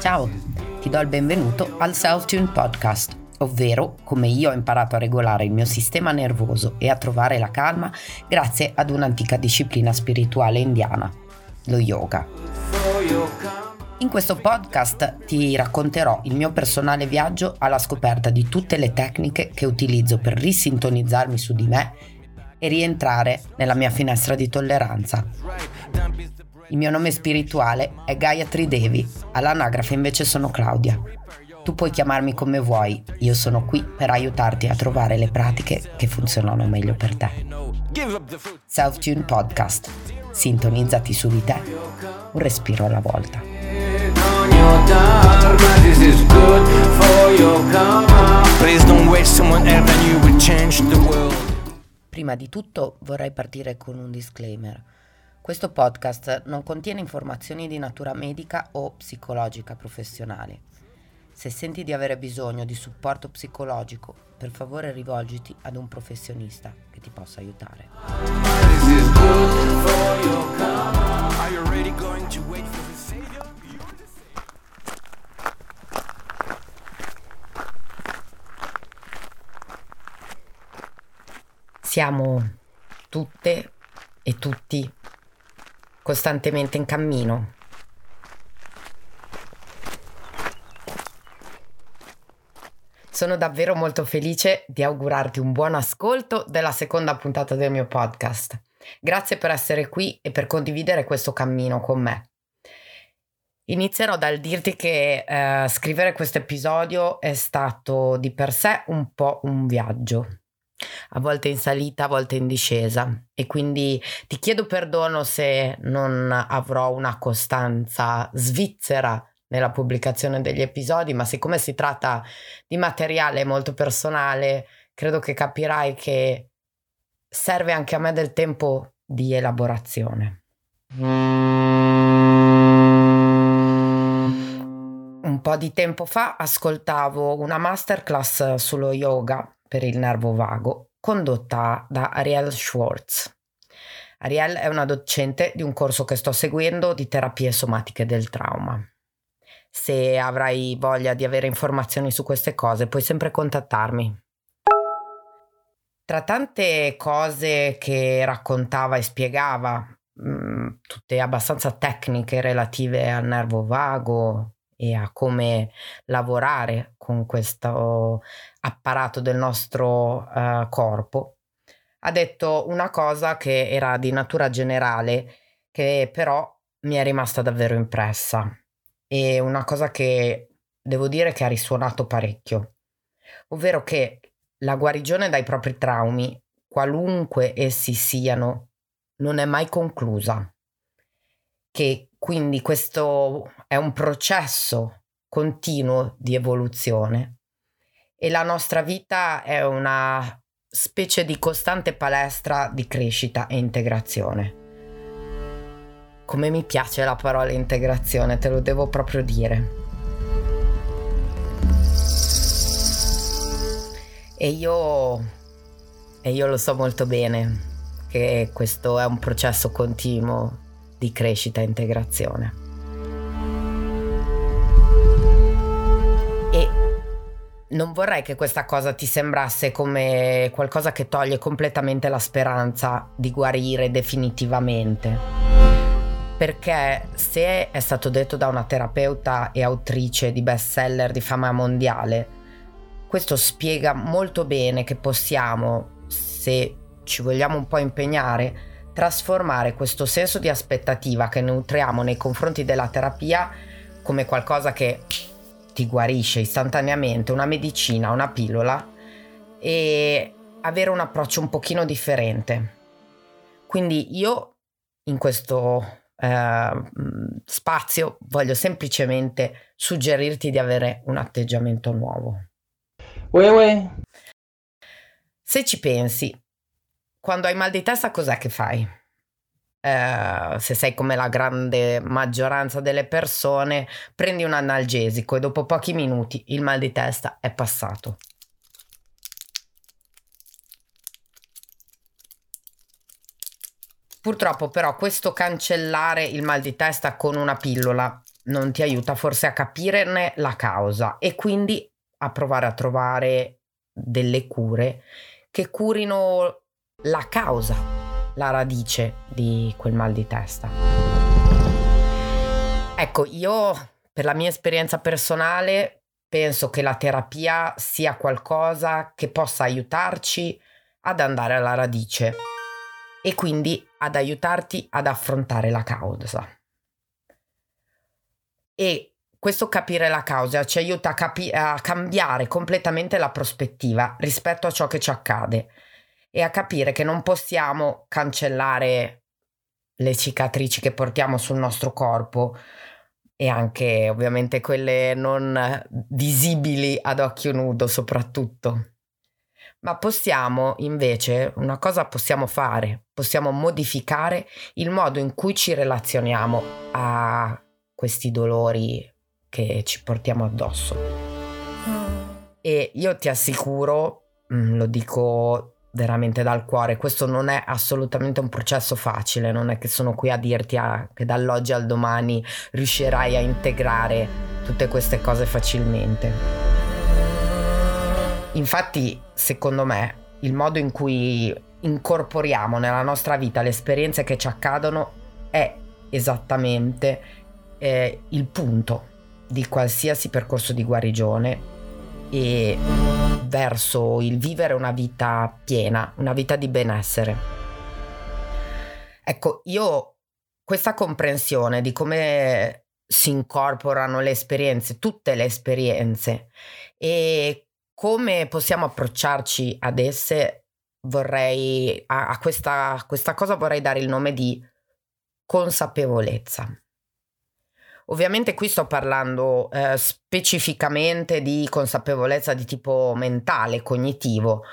Ciao, ti do il benvenuto al Self-Tune Podcast, ovvero come io ho imparato a regolare il mio sistema nervoso e a trovare la calma grazie ad un'antica disciplina spirituale indiana, lo yoga. In questo podcast ti racconterò il mio personale viaggio alla scoperta di tutte le tecniche che utilizzo per risintonizzarmi su di me e rientrare nella mia finestra di tolleranza. Il mio nome spirituale è Gayatri Devi, all'anagrafe invece sono Claudia. Tu puoi chiamarmi come vuoi, io sono qui per aiutarti a trovare le pratiche che funzionano meglio per te. Self-Tune Podcast. Sintonizzati su di te, un respiro alla volta. Please don't wait someone else and you change the world. Prima di tutto vorrei partire con un disclaimer. Questo podcast non contiene informazioni di natura medica o psicologica professionale. Se senti di avere bisogno di supporto psicologico, per favore rivolgiti ad un professionista che ti possa aiutare. Siamo tutte e tutti costantemente in cammino. Sono davvero molto felice di augurarti un buon ascolto della seconda puntata del mio podcast. Grazie per essere qui e per condividere questo cammino con me. Inizierò dal dirti che eh, scrivere questo episodio è stato di per sé un po' un viaggio a volte in salita, a volte in discesa e quindi ti chiedo perdono se non avrò una costanza svizzera nella pubblicazione degli episodi, ma siccome si tratta di materiale molto personale, credo che capirai che serve anche a me del tempo di elaborazione. Un po' di tempo fa ascoltavo una masterclass sullo yoga per il nervo vago condotta da Ariel Schwartz. Ariel è una docente di un corso che sto seguendo di terapie somatiche del trauma. Se avrai voglia di avere informazioni su queste cose, puoi sempre contattarmi. Tra tante cose che raccontava e spiegava, mh, tutte abbastanza tecniche relative al nervo vago e a come lavorare con questo apparato del nostro eh, corpo, ha detto una cosa che era di natura generale, che però mi è rimasta davvero impressa. E una cosa che devo dire che ha risuonato parecchio, ovvero che la guarigione dai propri traumi, qualunque essi siano, non è mai conclusa, che quindi questo è un processo continuo di evoluzione e la nostra vita è una specie di costante palestra di crescita e integrazione. Come mi piace la parola integrazione, te lo devo proprio dire. E io, e io lo so molto bene che questo è un processo continuo di crescita e integrazione. Non vorrei che questa cosa ti sembrasse come qualcosa che toglie completamente la speranza di guarire definitivamente. Perché se è stato detto da una terapeuta e autrice di bestseller di fama mondiale, questo spiega molto bene che possiamo, se ci vogliamo un po' impegnare, trasformare questo senso di aspettativa che nutriamo nei confronti della terapia come qualcosa che ti guarisce istantaneamente, una medicina, una pillola e avere un approccio un pochino differente. Quindi io in questo eh, spazio voglio semplicemente suggerirti di avere un atteggiamento nuovo. Uè, uè. Se ci pensi, quando hai mal di testa cos'è che fai? Eh, se sei come la grande maggioranza delle persone, prendi un analgesico e dopo pochi minuti il mal di testa è passato. Purtroppo però questo cancellare il mal di testa con una pillola non ti aiuta forse a capirne la causa e quindi a provare a trovare delle cure che curino la causa, la radice di quel mal di testa. Ecco, io per la mia esperienza personale penso che la terapia sia qualcosa che possa aiutarci ad andare alla radice e quindi ad aiutarti ad affrontare la causa. E questo capire la causa ci aiuta a, capi- a cambiare completamente la prospettiva rispetto a ciò che ci accade e a capire che non possiamo cancellare le cicatrici che portiamo sul nostro corpo e anche ovviamente quelle non visibili ad occhio nudo soprattutto. Ma possiamo invece, una cosa possiamo fare, possiamo modificare il modo in cui ci relazioniamo a questi dolori che ci portiamo addosso. E io ti assicuro, mm, lo dico veramente dal cuore, questo non è assolutamente un processo facile, non è che sono qui a dirti ah, che dall'oggi al domani riuscirai a integrare tutte queste cose facilmente. Infatti, secondo me, il modo in cui incorporiamo nella nostra vita le esperienze che ci accadono è esattamente eh, il punto di qualsiasi percorso di guarigione e verso il vivere una vita piena, una vita di benessere. Ecco, io questa comprensione di come si incorporano le esperienze, tutte le esperienze e come possiamo approcciarci ad esse, vorrei a, a questa, questa cosa vorrei dare il nome di consapevolezza. Ovviamente qui sto parlando eh, specificamente di consapevolezza di tipo mentale, cognitivo,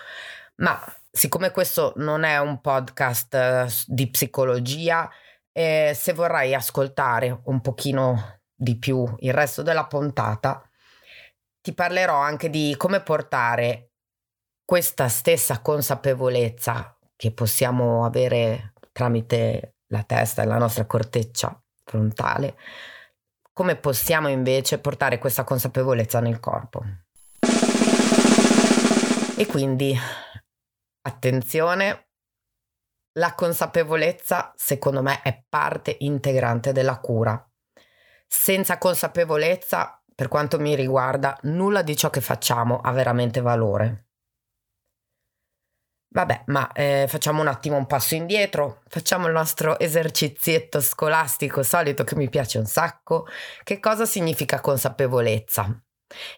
ma siccome questo non è un podcast eh, di psicologia, eh, se vorrai ascoltare un pochino di più il resto della puntata, ti parlerò anche di come portare questa stessa consapevolezza che possiamo avere tramite la testa e la nostra corteccia frontale come possiamo invece portare questa consapevolezza nel corpo. E quindi, attenzione, la consapevolezza secondo me è parte integrante della cura. Senza consapevolezza, per quanto mi riguarda, nulla di ciò che facciamo ha veramente valore. Vabbè, ma eh, facciamo un attimo un passo indietro, facciamo il nostro esercizietto scolastico solito che mi piace un sacco. Che cosa significa consapevolezza?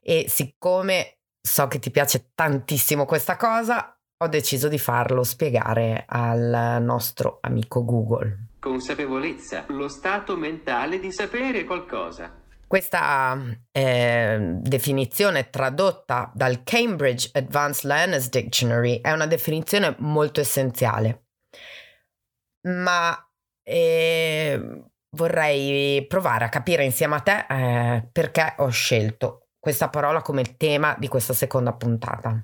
E siccome so che ti piace tantissimo questa cosa, ho deciso di farlo spiegare al nostro amico Google. Consapevolezza, lo stato mentale di sapere qualcosa. Questa eh, definizione tradotta dal Cambridge Advanced Learners Dictionary è una definizione molto essenziale, ma eh, vorrei provare a capire insieme a te eh, perché ho scelto questa parola come tema di questa seconda puntata.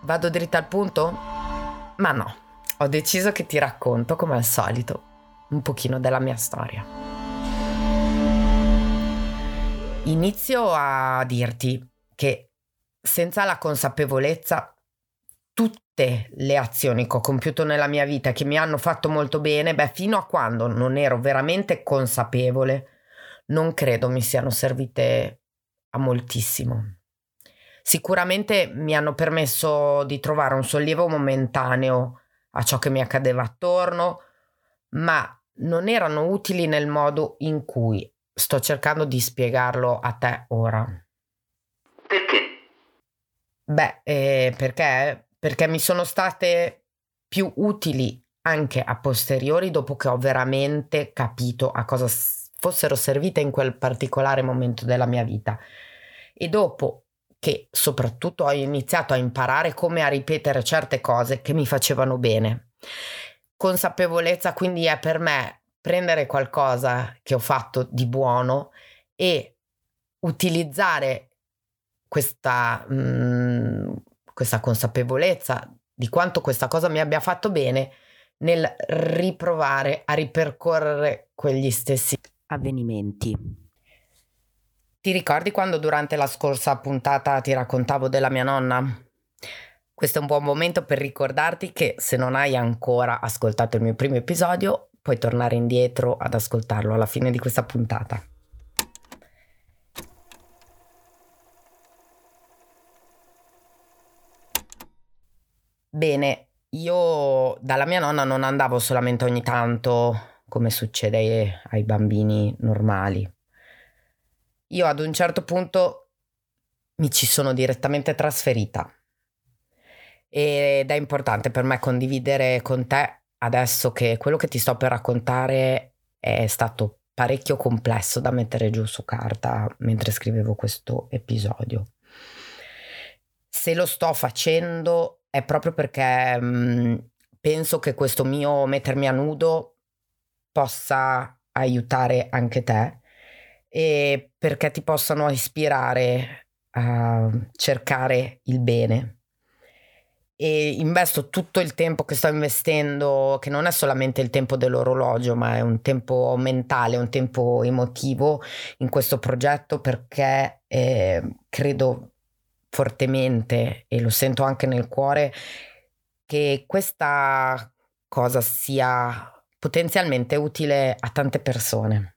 Vado dritta al punto? Ma no, ho deciso che ti racconto come al solito un pochino della mia storia. Inizio a dirti che senza la consapevolezza tutte le azioni che ho compiuto nella mia vita che mi hanno fatto molto bene, beh, fino a quando non ero veramente consapevole, non credo mi siano servite a moltissimo. Sicuramente mi hanno permesso di trovare un sollievo momentaneo a ciò che mi accadeva attorno, ma non erano utili nel modo in cui sto cercando di spiegarlo a te ora. Perché? Beh, eh, perché? Perché mi sono state più utili anche a posteriori dopo che ho veramente capito a cosa fossero servite in quel particolare momento della mia vita. E dopo che soprattutto ho iniziato a imparare come a ripetere certe cose che mi facevano bene. Consapevolezza quindi è per me prendere qualcosa che ho fatto di buono e utilizzare questa, mh, mm, questa consapevolezza di quanto questa cosa mi abbia fatto bene nel riprovare a ripercorrere quegli stessi avvenimenti. Ti ricordi quando durante la scorsa puntata ti raccontavo della mia nonna? Questo è un buon momento per ricordarti che se non hai ancora ascoltato il mio primo episodio, puoi tornare indietro ad ascoltarlo alla fine di questa puntata. Bene, io dalla mia nonna non andavo solamente ogni tanto, come succede ai bambini normali. Io ad un certo punto mi ci sono direttamente trasferita ed è importante per me condividere con te adesso che quello che ti sto per raccontare è stato parecchio complesso da mettere giù su carta mentre scrivevo questo episodio. Se lo sto facendo è proprio perché mh, mm, penso che questo mio mettermi a nudo possa aiutare anche te e perché ti possano ispirare a cercare il bene. E investo tutto il tempo che sto investendo, che non è solamente il tempo dell'orologio, ma è un tempo mentale, un tempo emotivo in questo progetto perché eh, credo fortemente e lo sento anche nel cuore che questa cosa sia potenzialmente utile a tante persone.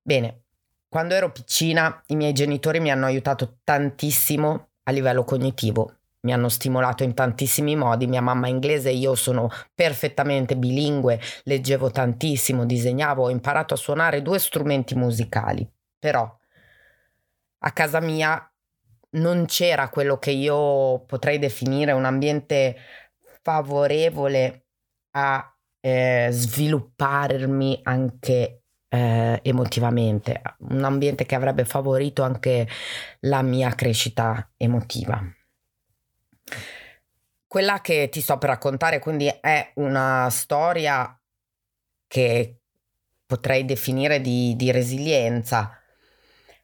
Bene, quando ero piccina i miei genitori mi hanno aiutato tantissimo a livello cognitivo, mi hanno stimolato in tantissimi modi, mia mamma è inglese, io sono perfettamente bilingue, leggevo tantissimo, disegnavo, ho imparato a suonare due strumenti musicali, però a casa mia non c'era quello che io potrei definire un ambiente favorevole a eh, svilupparmi anche eh, emotivamente, un ambiente che avrebbe favorito anche la mia crescita emotiva. Quella che ti sto per raccontare quindi è una storia che potrei definire di, di resilienza,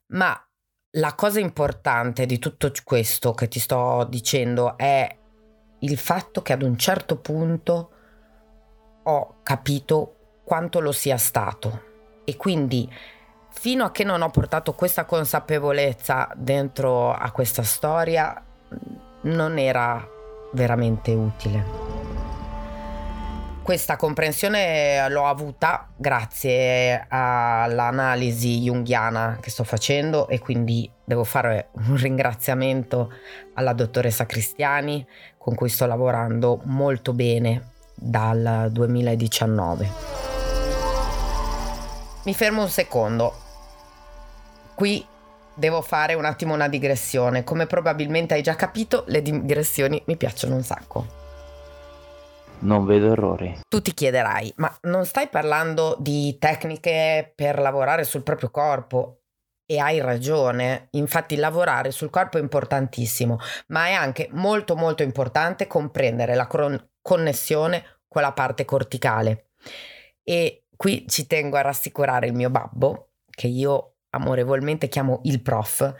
ma la cosa importante di tutto questo che ti sto dicendo è il fatto che ad un certo punto ho capito quanto lo sia stato. E quindi fino a che non ho portato questa consapevolezza dentro a questa storia non era veramente utile. Questa comprensione l'ho avuta grazie all'analisi junghiana che sto facendo e quindi devo fare un ringraziamento alla dottoressa Cristiani con cui sto lavorando molto bene dal 2019. Mi fermo un secondo. Qui devo fare un attimo una digressione. Come probabilmente hai già capito, le digressioni mi piacciono un sacco. Non vedo errori. Tu ti chiederai, ma non stai parlando di tecniche per lavorare sul proprio corpo? E hai ragione, infatti lavorare sul corpo è importantissimo, ma è anche molto molto importante comprendere la cron- connessione con la parte corticale. E qui ci tengo a rassicurare il mio babbo, che io amorevolmente chiamo il prof,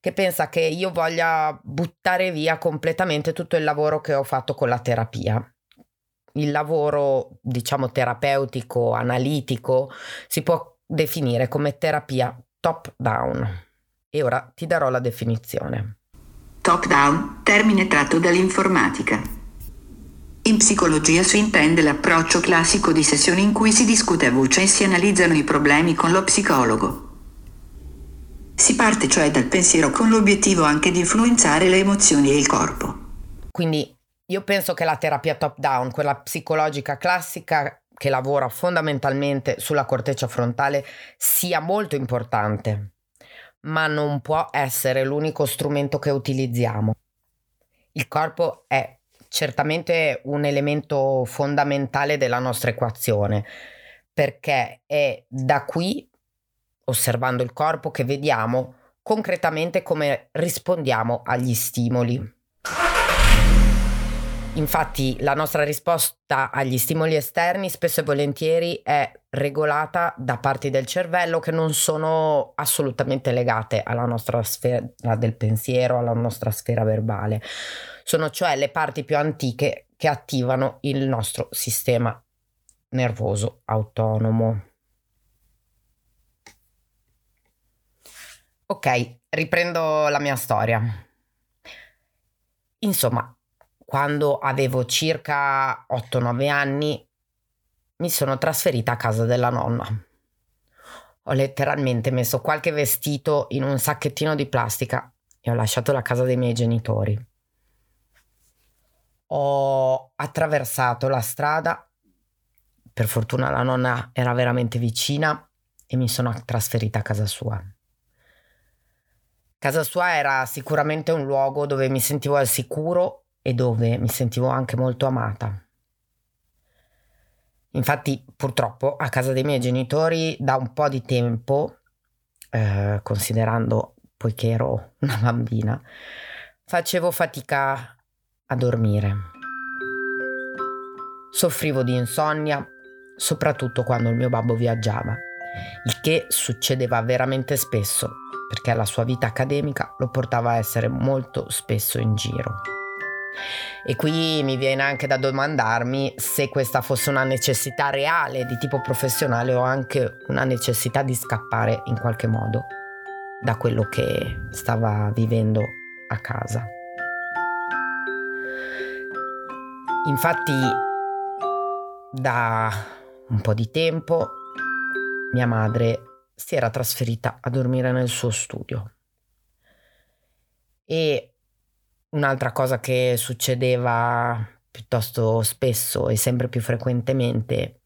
che pensa che io voglia buttare via completamente tutto il lavoro che ho fatto con la terapia il lavoro, diciamo, terapeutico, analitico, si può definire come terapia top down. E ora ti darò la definizione. Top down, termine tratto dall'informatica. In psicologia si intende l'approccio classico di sessioni in cui si discute a voce e si analizzano i problemi con lo psicologo. Si parte cioè dal pensiero con l'obiettivo anche di influenzare le emozioni e il corpo. Quindi io penso che la terapia top down, quella psicologica classica che lavora fondamentalmente sulla corteccia frontale, sia molto importante, ma non può essere l'unico strumento che utilizziamo. Il corpo è certamente un elemento fondamentale della nostra equazione, perché è da qui, osservando il corpo, che vediamo concretamente come rispondiamo agli stimoli. Infatti la nostra risposta agli stimoli esterni spesso e volentieri è regolata da parti del cervello che non sono assolutamente legate alla nostra sfera del pensiero, alla nostra sfera verbale. Sono cioè le parti più antiche che attivano il nostro sistema nervoso autonomo. Ok, riprendo la mia storia. Insomma, quando avevo circa 8-9 anni mi sono trasferita a casa della nonna. Ho letteralmente messo qualche vestito in un sacchettino di plastica e ho lasciato la casa dei miei genitori. Ho attraversato la strada, per fortuna la nonna era veramente vicina e mi sono trasferita a casa sua. Casa sua era sicuramente un luogo dove mi sentivo al sicuro e dove mi sentivo anche molto amata. Infatti, purtroppo, a casa dei miei genitori da un po' di tempo, eh, considerando poiché ero una bambina, facevo fatica a dormire. Soffrivo di insonnia, soprattutto quando il mio babbo viaggiava, il che succedeva veramente spesso, perché la sua vita accademica lo portava a essere molto spesso in giro. E qui mi viene anche da domandarmi se questa fosse una necessità reale di tipo professionale o anche una necessità di scappare in qualche modo da quello che stava vivendo a casa. Infatti da un po' di tempo mia madre si era trasferita a dormire nel suo studio e Un'altra cosa che succedeva piuttosto spesso e sempre più frequentemente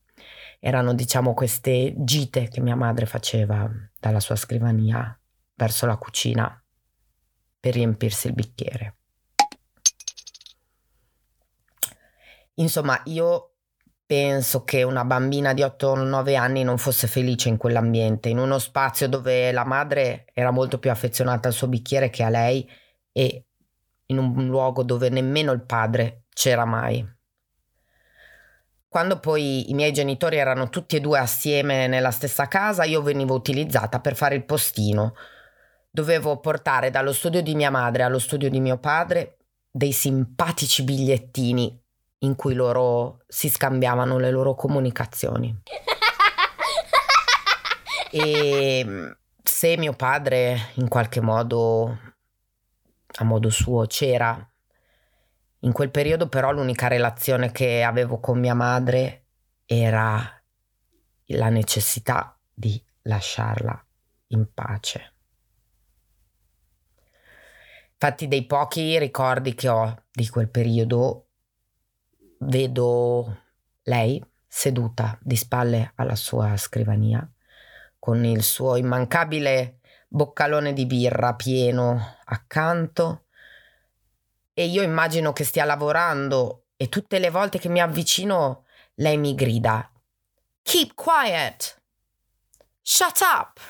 erano diciamo queste gite che mia madre faceva dalla sua scrivania verso la cucina per riempirsi il bicchiere. Insomma, io penso che una bambina di 8-9 anni non fosse felice in quell'ambiente, in uno spazio dove la madre era molto più affezionata al suo bicchiere che a lei e in un luogo dove nemmeno il padre c'era mai. Quando poi i miei genitori erano tutti e due assieme nella stessa casa, io venivo utilizzata per fare il postino. Dovevo portare dallo studio di mia madre allo studio di mio padre dei simpatici bigliettini in cui loro si scambiavano le loro comunicazioni. E se mio padre in qualche modo a modo suo c'era. In quel periodo però l'unica relazione che avevo con mia madre era la necessità di lasciarla in pace. Infatti dei pochi ricordi che ho di quel periodo vedo lei seduta di spalle alla sua scrivania con il suo immancabile boccalone di birra pieno accanto e io immagino che stia lavorando e tutte le volte che mi avvicino lei mi grida Keep quiet! Shut up!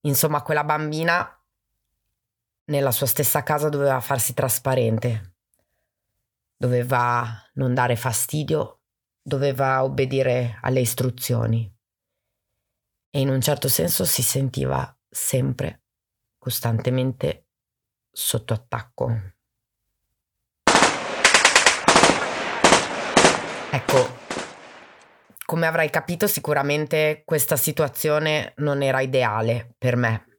Insomma, quella bambina nella sua stessa casa doveva farsi trasparente, doveva non dare fastidio, doveva obbedire alle istruzioni e in un certo senso si sentiva sempre, costantemente sotto attacco. Ecco, come avrai capito sicuramente questa situazione non era ideale per me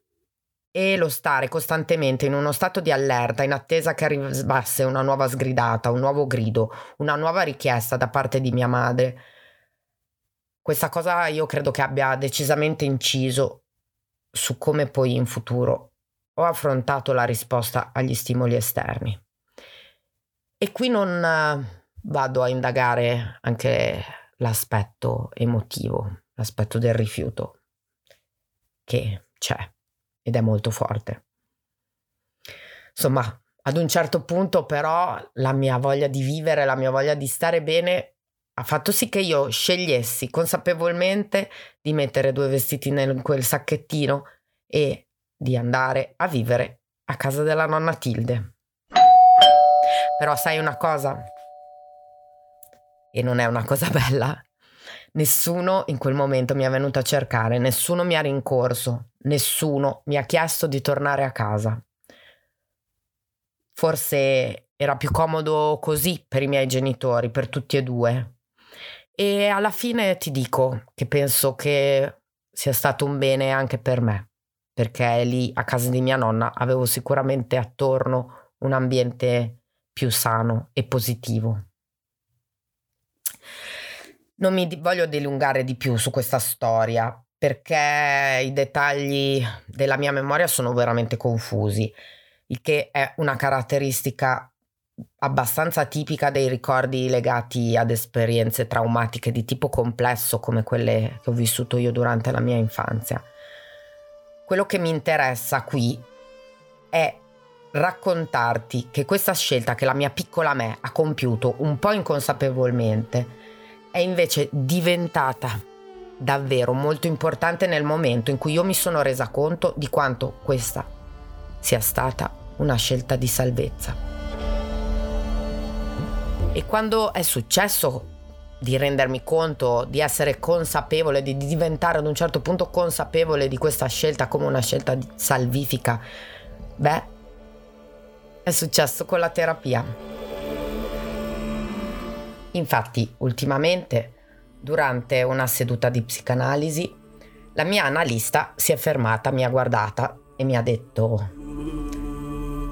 e lo stare costantemente in uno stato di allerta in attesa che arrivasse una nuova sgridata, un nuovo grido, una nuova richiesta da parte di mia madre questa cosa io credo che abbia decisamente inciso su come poi in futuro ho affrontato la risposta agli stimoli esterni. E qui non eh, vado a indagare anche l'aspetto emotivo, l'aspetto del rifiuto, che c'è ed è molto forte. Insomma, ad un certo punto però la mia voglia di vivere, la mia voglia di stare bene ha fatto sì che io scegliessi consapevolmente di mettere due vestiti in quel sacchettino e di andare a vivere a casa della nonna Tilde. Però sai una cosa? E non è una cosa bella. Nessuno in quel momento mi è venuto a cercare, nessuno mi ha rincorso, nessuno mi ha chiesto di tornare a casa. Forse era più comodo così per i miei genitori, per tutti e due. E alla fine ti dico che penso che sia stato un bene anche per me, perché lì a casa di mia nonna avevo sicuramente attorno un ambiente più sano e positivo. Non mi voglio dilungare di più su questa storia perché i dettagli della mia memoria sono veramente confusi, il che è una caratteristica abbastanza tipica dei ricordi legati ad esperienze traumatiche di tipo complesso come quelle che ho vissuto io durante la mia infanzia. Quello che mi interessa qui è raccontarti che questa scelta che la mia piccola me ha compiuto un po' inconsapevolmente è invece diventata davvero molto importante nel momento in cui io mi sono resa conto di quanto questa sia stata una scelta di salvezza. E quando è successo di rendermi conto, di essere consapevole, di diventare ad un certo punto consapevole di questa scelta come una scelta salvifica, beh, è successo con la terapia. Infatti, ultimamente, durante una seduta di psicanalisi, la mia analista si è fermata, mi ha guardata e mi ha detto,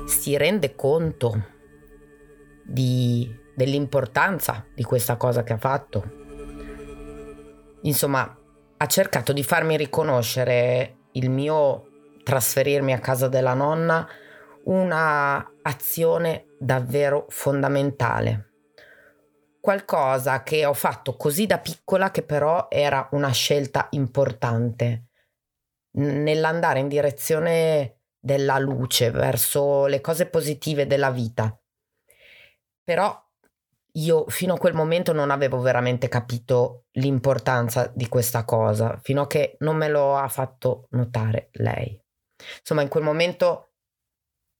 si rende conto di, dell'importanza di questa cosa che ha fatto? Insomma, ha cercato di farmi riconoscere il mio trasferirmi a casa della nonna una azione davvero fondamentale qualcosa che ho fatto così da piccola che però era una scelta importante nell'andare in direzione della luce, verso le cose positive della vita. Però io fino a quel momento non avevo veramente capito l'importanza di questa cosa, fino a che non me lo ha fatto notare lei. Insomma, in quel momento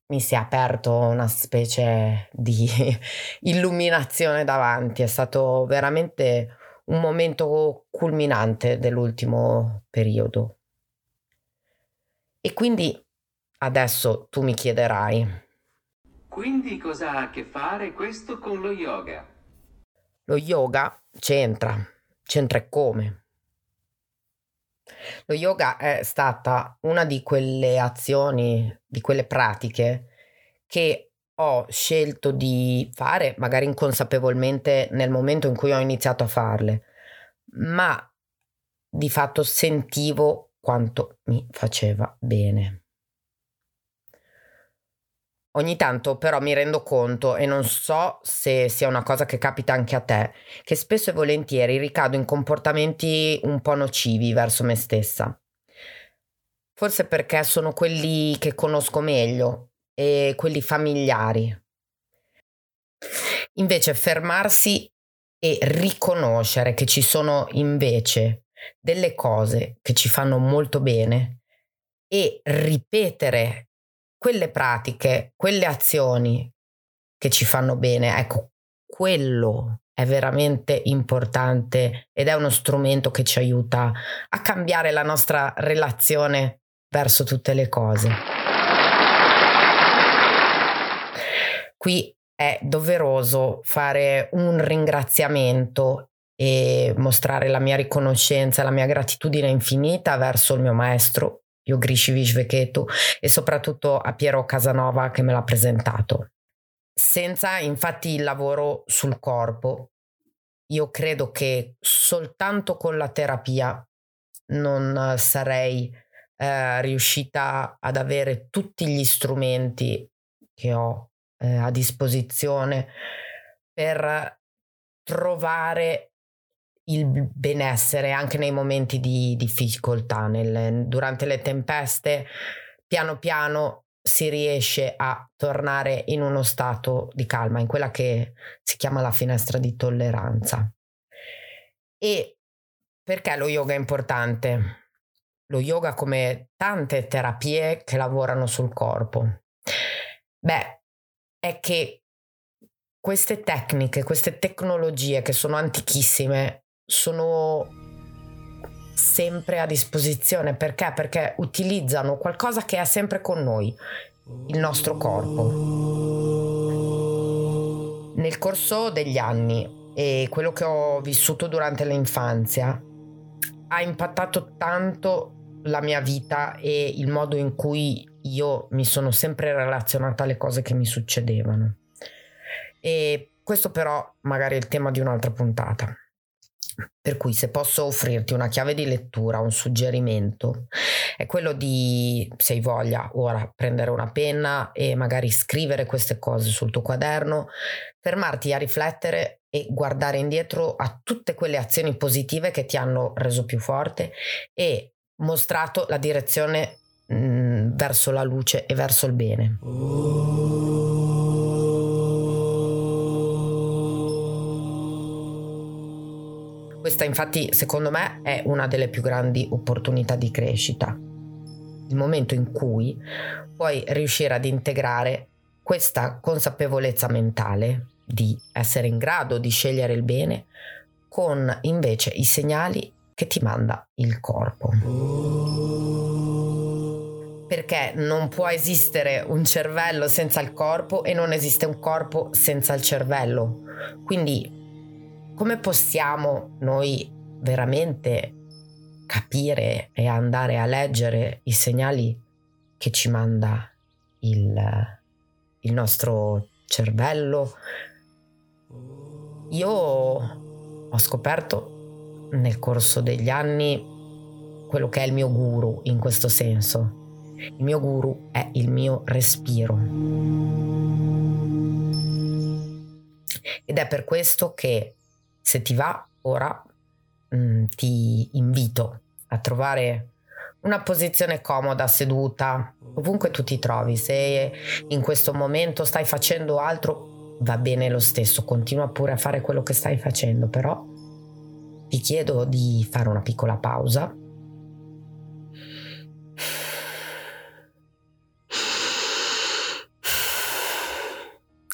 mi si è aperto una specie di illuminazione davanti, è stato veramente un momento culminante dell'ultimo periodo. E quindi adesso tu mi chiederai. Quindi cosa ha a che fare questo con lo yoga? Lo yoga c'entra, c'entra e come. Lo yoga è stata una di quelle azioni, di quelle pratiche che ho scelto di fare, magari inconsapevolmente nel momento in cui ho iniziato a farle, ma di fatto sentivo quanto mi faceva bene. Ogni tanto però mi rendo conto, e non so se sia una cosa che capita anche a te, che spesso e volentieri ricado in comportamenti un po' nocivi verso me stessa. Forse perché sono quelli che conosco meglio e quelli familiari. Invece fermarsi e riconoscere che ci sono invece delle cose che ci fanno molto bene e ripetere quelle pratiche, quelle azioni che ci fanno bene, ecco, quello è veramente importante ed è uno strumento che ci aiuta a cambiare la nostra relazione verso tutte le cose. Qui è doveroso fare un ringraziamento e mostrare la mia riconoscenza, la mia gratitudine infinita verso il mio maestro Yogrishi Viketu e soprattutto a Piero Casanova che me l'ha presentato. Senza infatti il lavoro sul corpo, io credo che soltanto con la terapia non sarei eh, riuscita ad avere tutti gli strumenti che ho eh, a disposizione per trovare il benessere anche nei momenti di difficoltà, nel, durante le tempeste, piano piano si riesce a tornare in uno stato di calma, in quella che si chiama la finestra di tolleranza. E perché lo yoga è importante? Lo yoga come tante terapie che lavorano sul corpo. Beh, è che queste tecniche, queste tecnologie che sono antichissime, sono sempre a disposizione. Perché? Perché utilizzano qualcosa che è sempre con noi, il nostro corpo. Nel corso degli anni e quello che ho vissuto durante l'infanzia ha impattato tanto la mia vita e il modo in cui io mi sono sempre relazionata alle cose che mi succedevano. E questo però magari è il tema di un'altra puntata. Per cui se posso offrirti una chiave di lettura, un suggerimento, è quello di, se hai voglia, ora prendere una penna e magari scrivere queste cose sul tuo quaderno, fermarti a riflettere e guardare indietro a tutte quelle azioni positive che ti hanno reso più forte e mostrato la direzione mh, mm, verso la luce e verso il bene. Questa infatti secondo me è una delle più grandi opportunità di crescita. Il momento in cui puoi riuscire ad integrare questa consapevolezza mentale di essere in grado di scegliere il bene con invece i segnali che ti manda il corpo. Perché non può esistere un cervello senza il corpo e non esiste un corpo senza il cervello. Quindi come possiamo noi veramente capire e andare a leggere i segnali che ci manda il, il nostro cervello? Io ho scoperto nel corso degli anni quello che è il mio guru in questo senso. Il mio guru è il mio respiro. Ed è per questo che se ti va, ora mh, mm, ti invito a trovare una posizione comoda, seduta, ovunque tu ti trovi. Se in questo momento stai facendo altro, va bene lo stesso, continua pure a fare quello che stai facendo, però ti chiedo di fare una piccola pausa.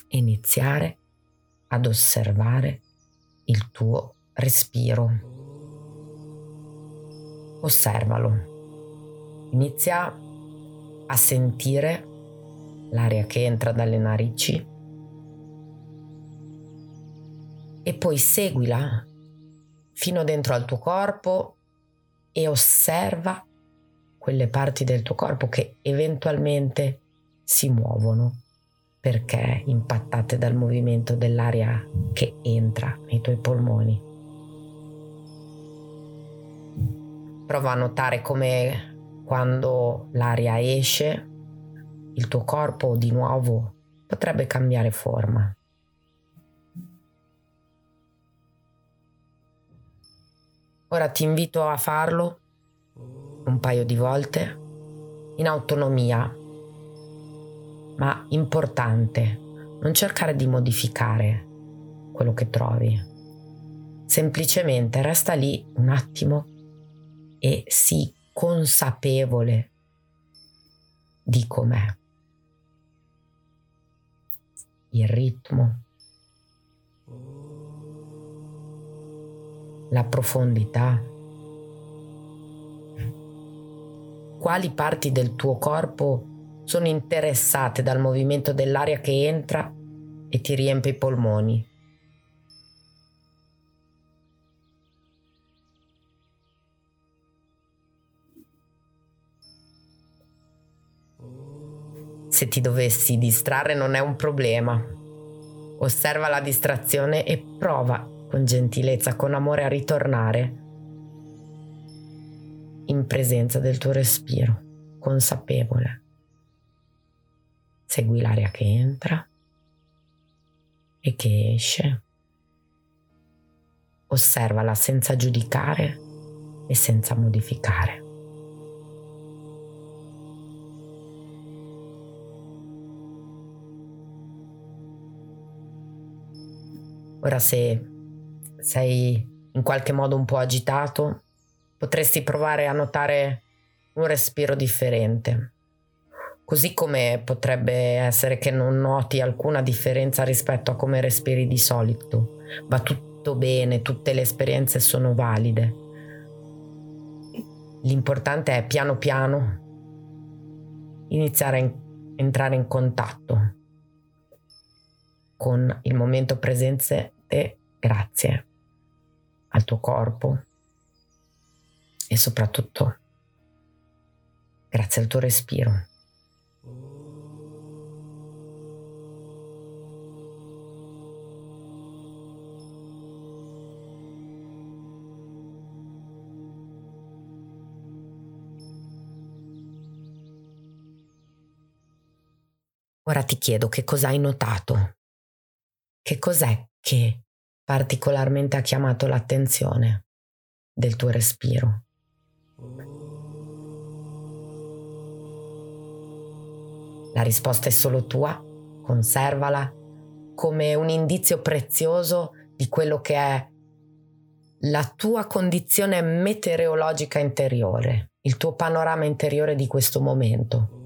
Iniziare ad osservare il tuo respiro. Osservalo. Inizia a sentire l'aria che entra dalle narici e poi seguila fino dentro al tuo corpo e osserva quelle parti del tuo corpo che eventualmente si muovono perché impattate dal movimento dell'aria che entra nei tuoi polmoni. Prova a notare come quando l'aria esce, il tuo corpo di nuovo potrebbe cambiare forma. Ora ti invito a farlo un paio di volte in autonomia ma importante, non cercare di modificare quello che trovi. Semplicemente resta lì un attimo e sii consapevole di com'è. Il ritmo, la profondità, quali parti del tuo corpo sono interessate dal movimento dell'aria che entra e ti riempie i polmoni. Se ti dovessi distrarre non è un problema. Osserva la distrazione e prova con gentilezza, con amore a ritornare in presenza del tuo respiro, consapevole. Segui l'aria che entra e che esce. Osservala senza giudicare e senza modificare. Ora se sei in qualche modo un po' agitato, potresti provare a notare un respiro differente Così come potrebbe essere che non noti alcuna differenza rispetto a come respiri di solito. Va tutto bene, tutte le esperienze sono valide. L'importante è piano piano iniziare a in- entrare in contatto con il momento presente e grazie al tuo corpo e soprattutto grazie al tuo respiro. Ora ti chiedo che cosa hai notato. Che cos'è che particolarmente ha chiamato l'attenzione del tuo respiro? La risposta è solo tua, conservala come un indizio prezioso di quello che è la tua condizione meteorologica interiore, il tuo panorama interiore di questo momento.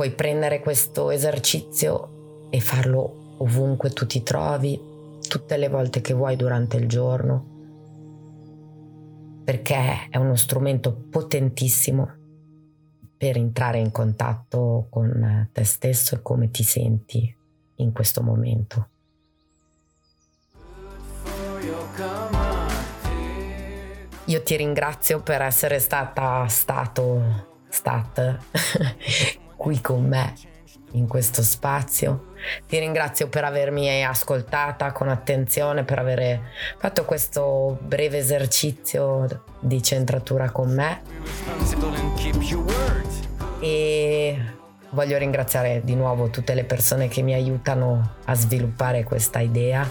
Puoi prendere questo esercizio e farlo ovunque tu ti trovi, tutte le volte che vuoi durante il giorno, perché è uno strumento potentissimo per entrare in contatto con te stesso e come ti senti in questo momento. Io ti ringrazio per essere stata stato stat qui con me in questo spazio. Ti ringrazio per avermi ascoltata con attenzione, per aver fatto questo breve esercizio di centratura con me. E voglio ringraziare di nuovo tutte le persone che mi aiutano a sviluppare questa idea.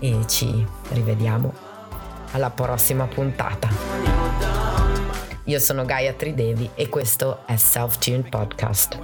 E ci rivediamo alla prossima puntata. Io sono Gaia Tridevi e questo è Self Tune Podcast.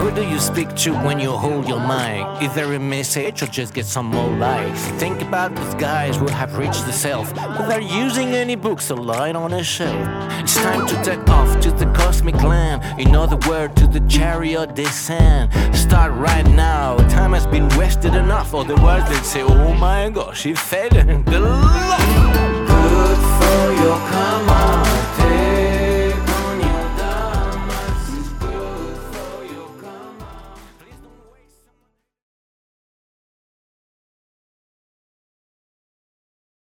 Who do you speak to when you hold your mic? Is there a message or just get some more likes? Think about those guys who have reached the self without using any books or lying on a shelf. It's time to take off to the cosmic land. In other words, to the chariot descend. Start right now. Time has been wasted enough. Otherwise, they'd say, Oh my gosh, he fell. Good luck. Come on.